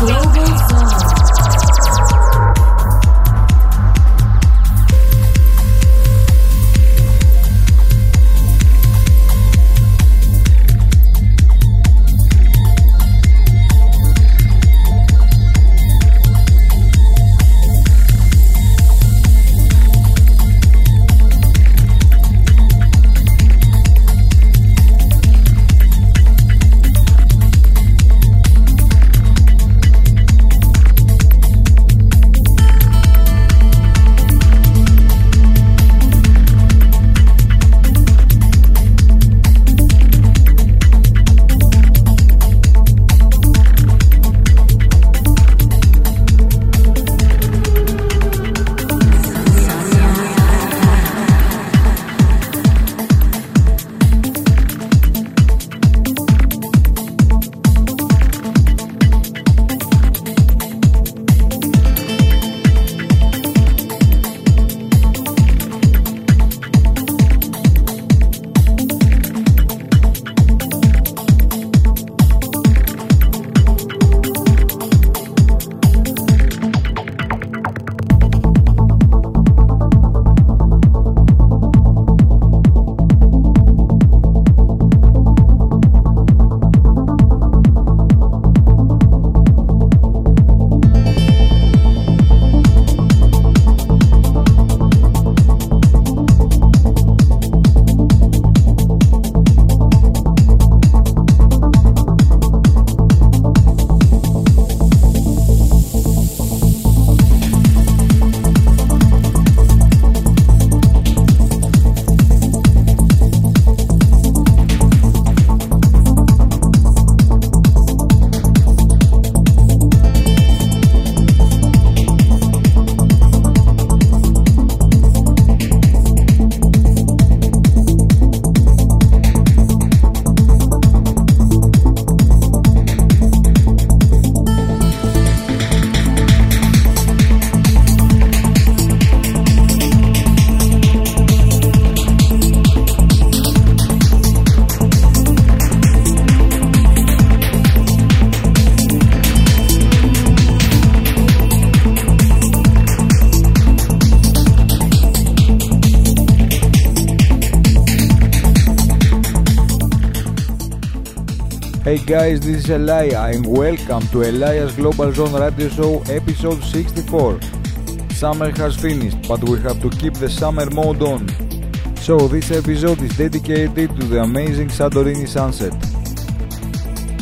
Hey guys, this is Elia. I'm welcome to Elias Global Zone Radio Show episode 64. Summer has finished, but we have to keep the summer mode on. So this episode is dedicated to the amazing Santorini sunset.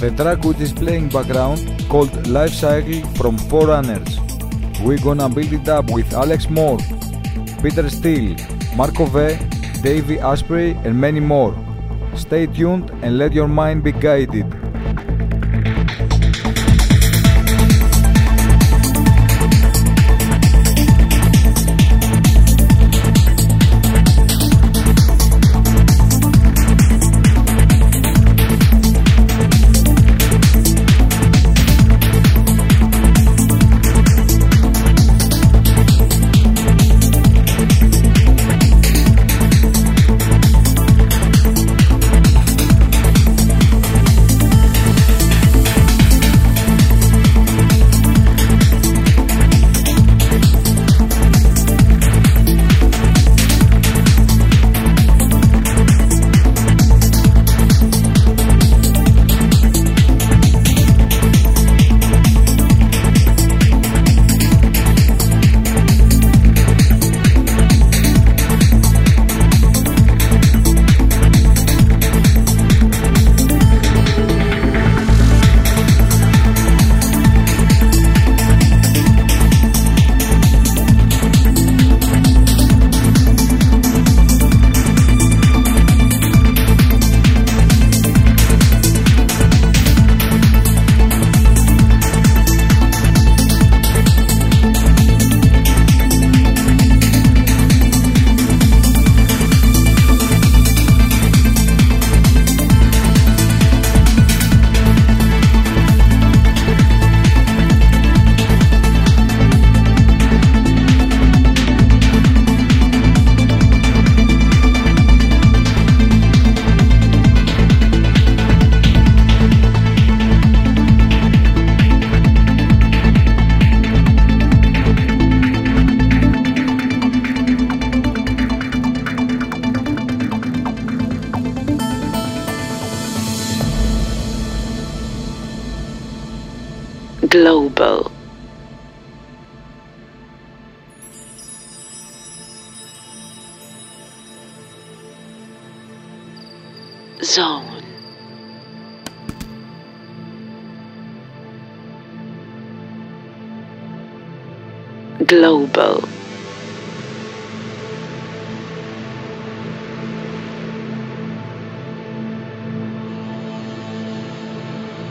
The track which is playing background called Life Cycle from Forerunners. We're gonna build it up with Alex Moore, Peter Steele, Marco V, Davey Asprey and many more. Stay tuned and let your mind be guided.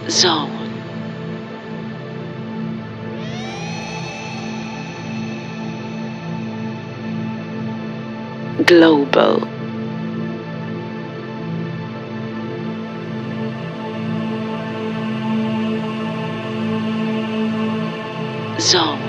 Zone. Global. Zone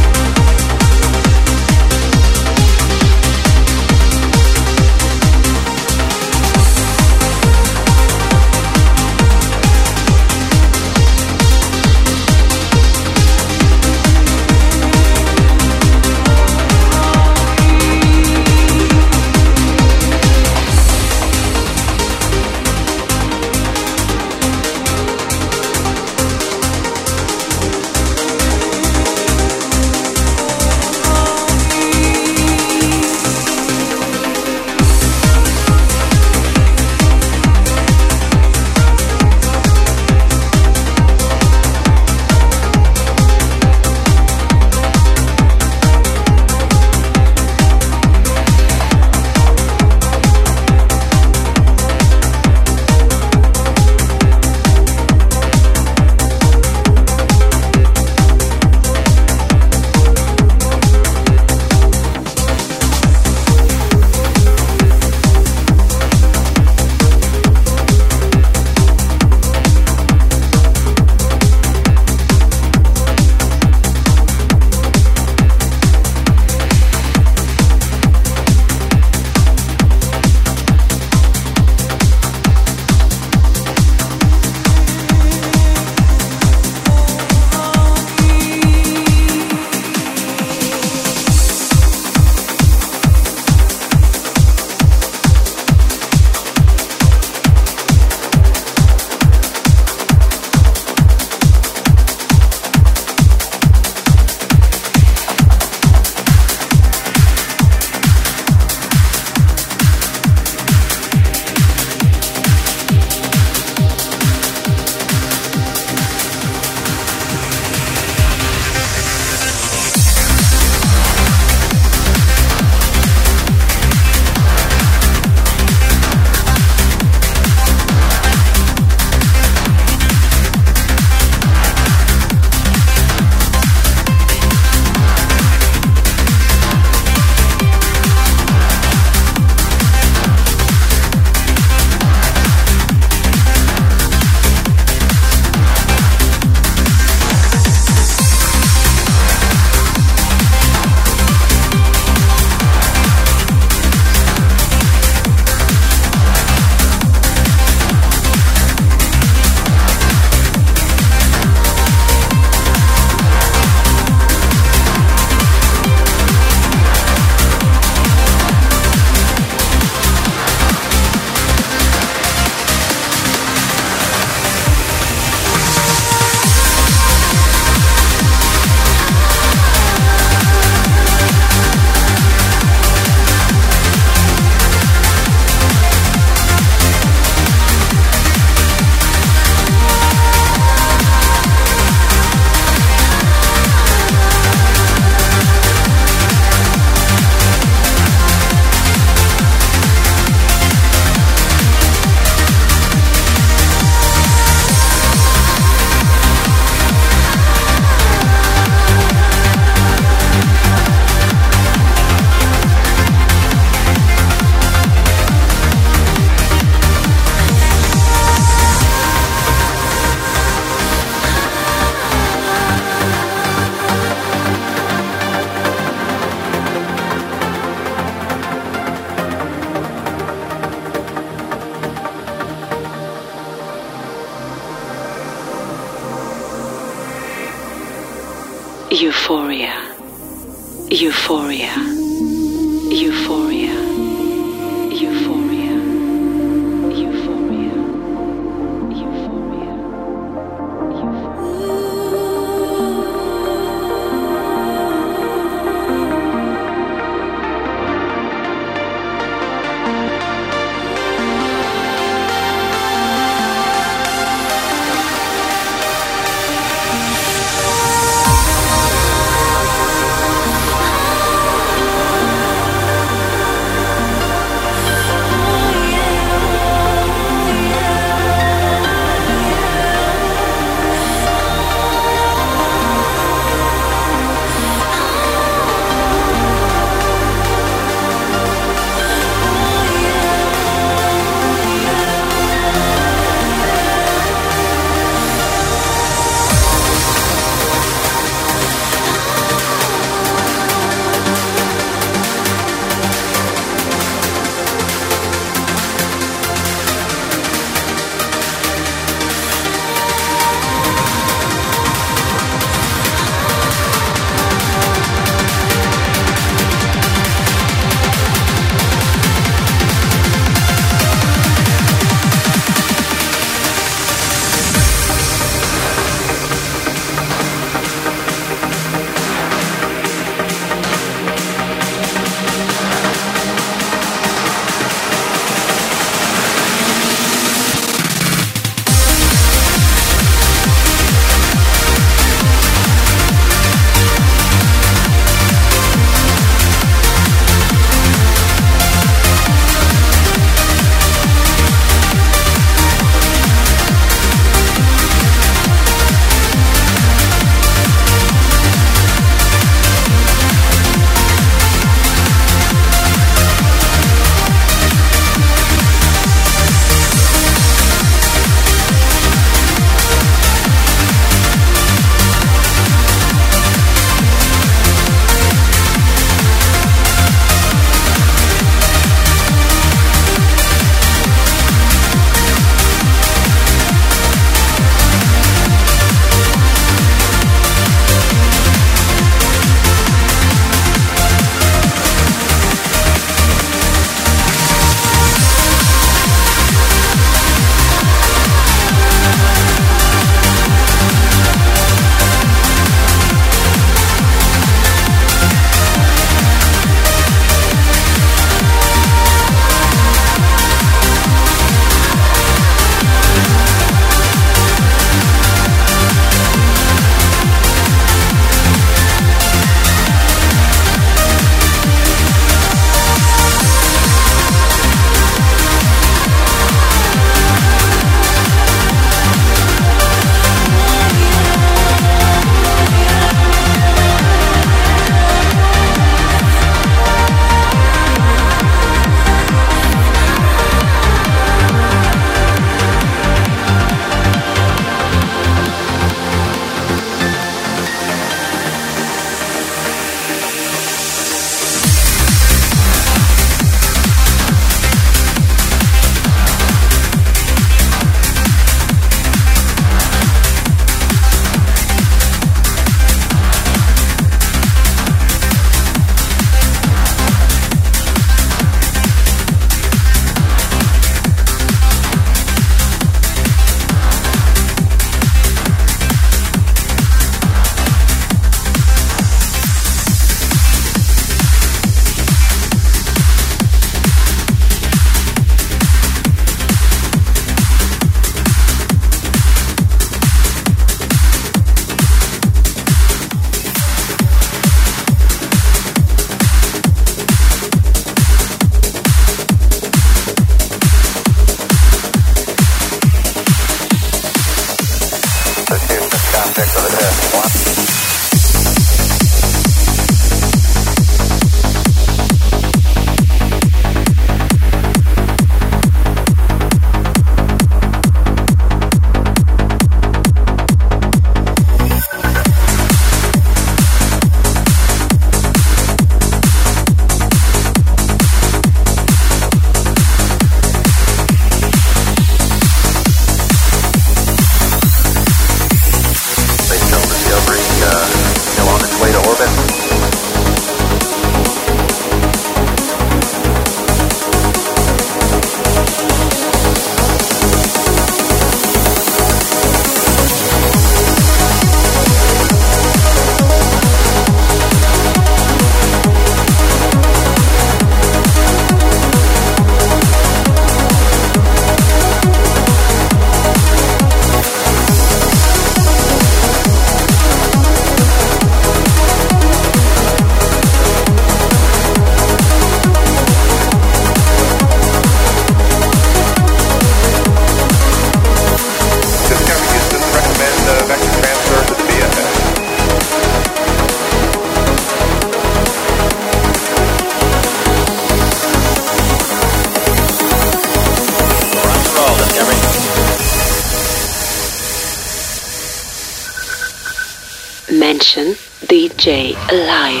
DJ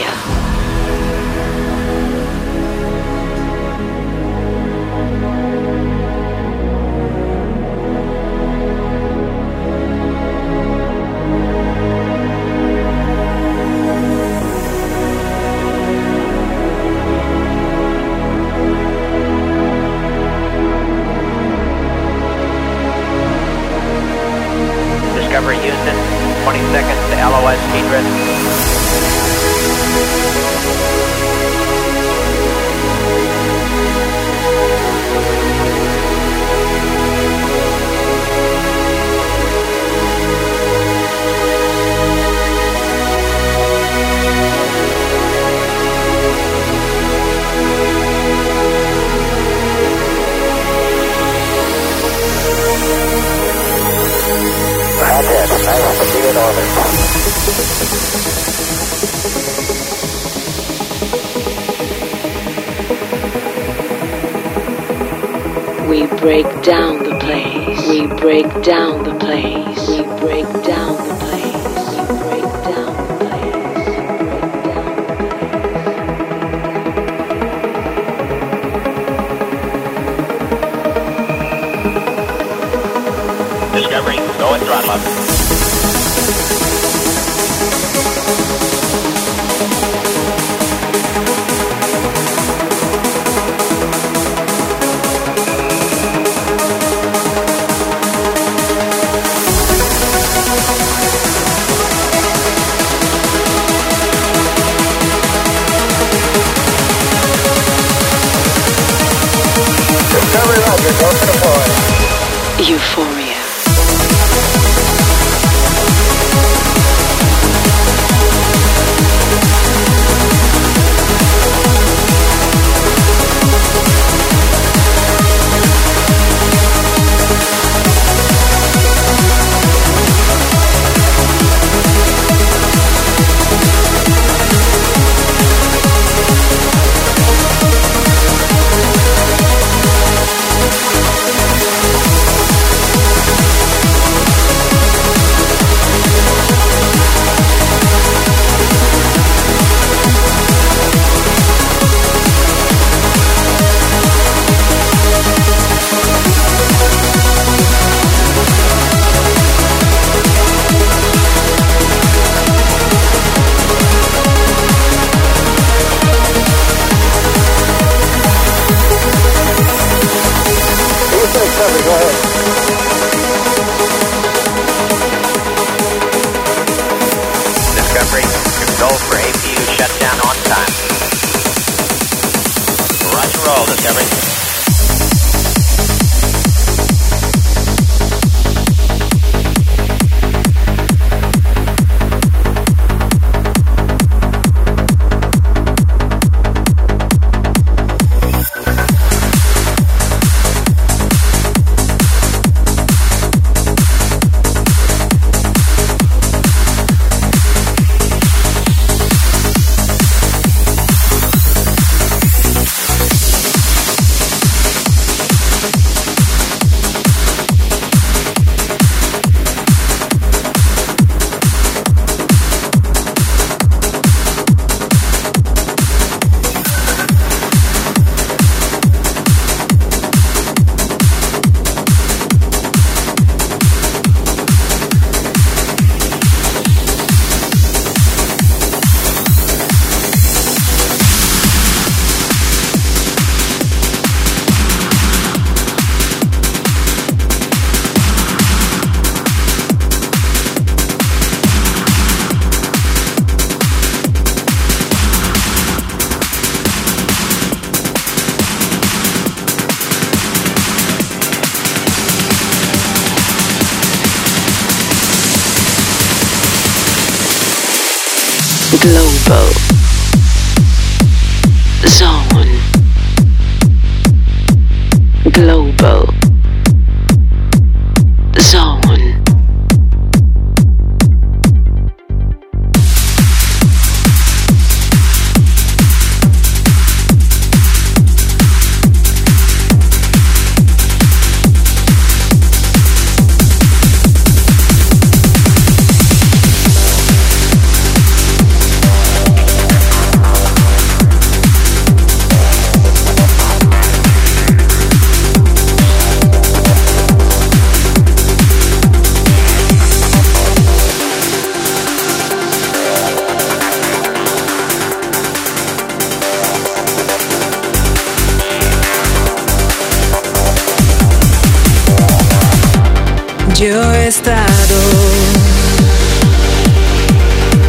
Yo he estado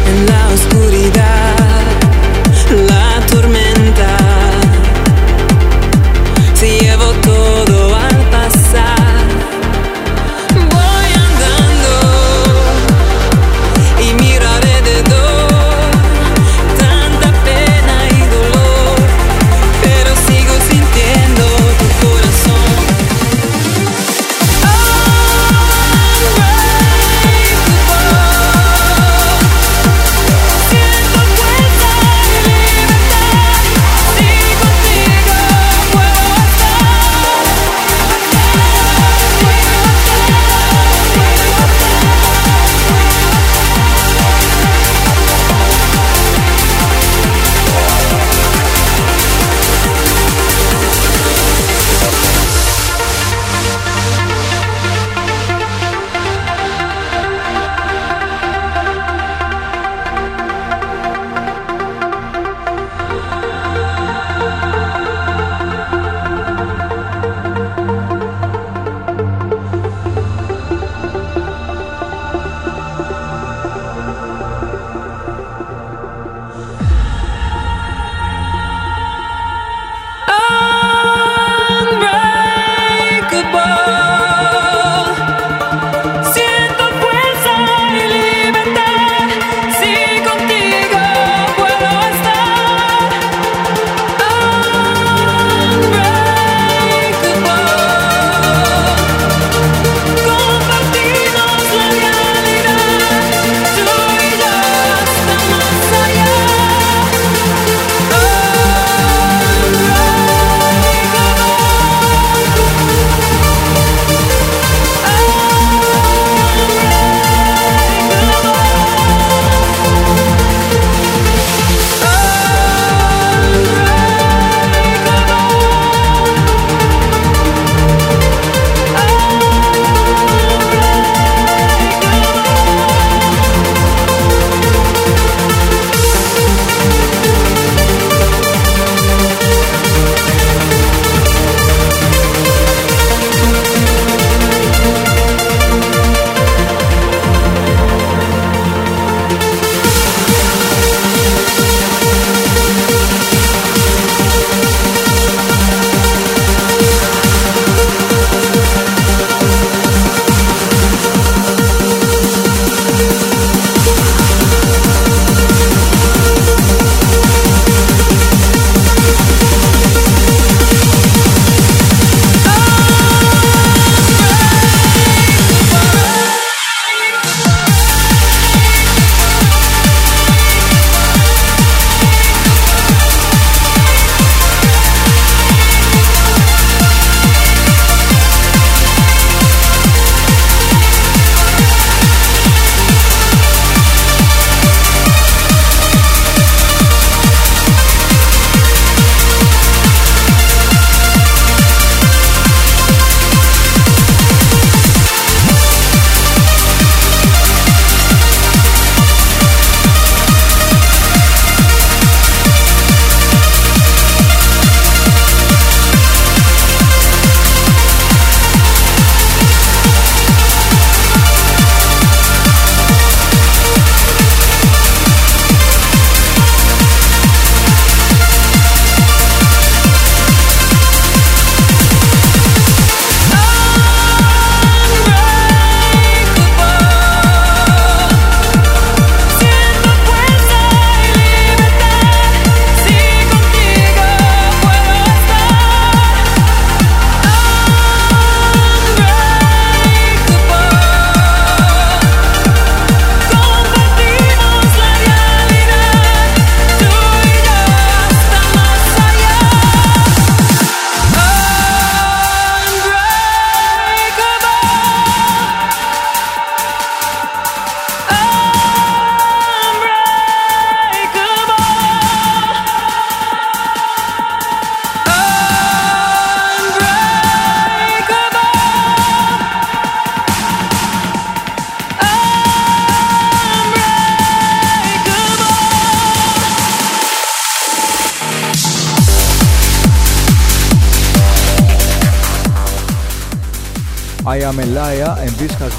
en la oscuridad,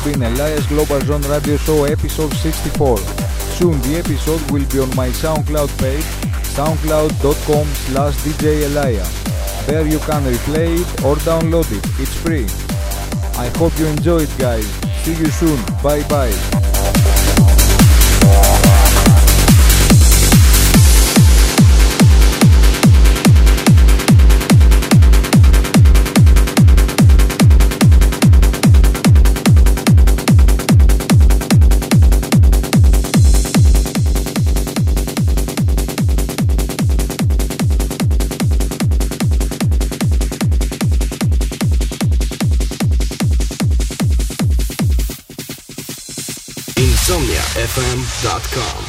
been Elias Global Zone Radio Show episode 64. Soon the episode will be on my SoundCloud page soundcloud.com slash DJ. There you can replay it or download it. It's free. I hope you enjoy it guys. See you soon. Bye bye. InsomniaFM.com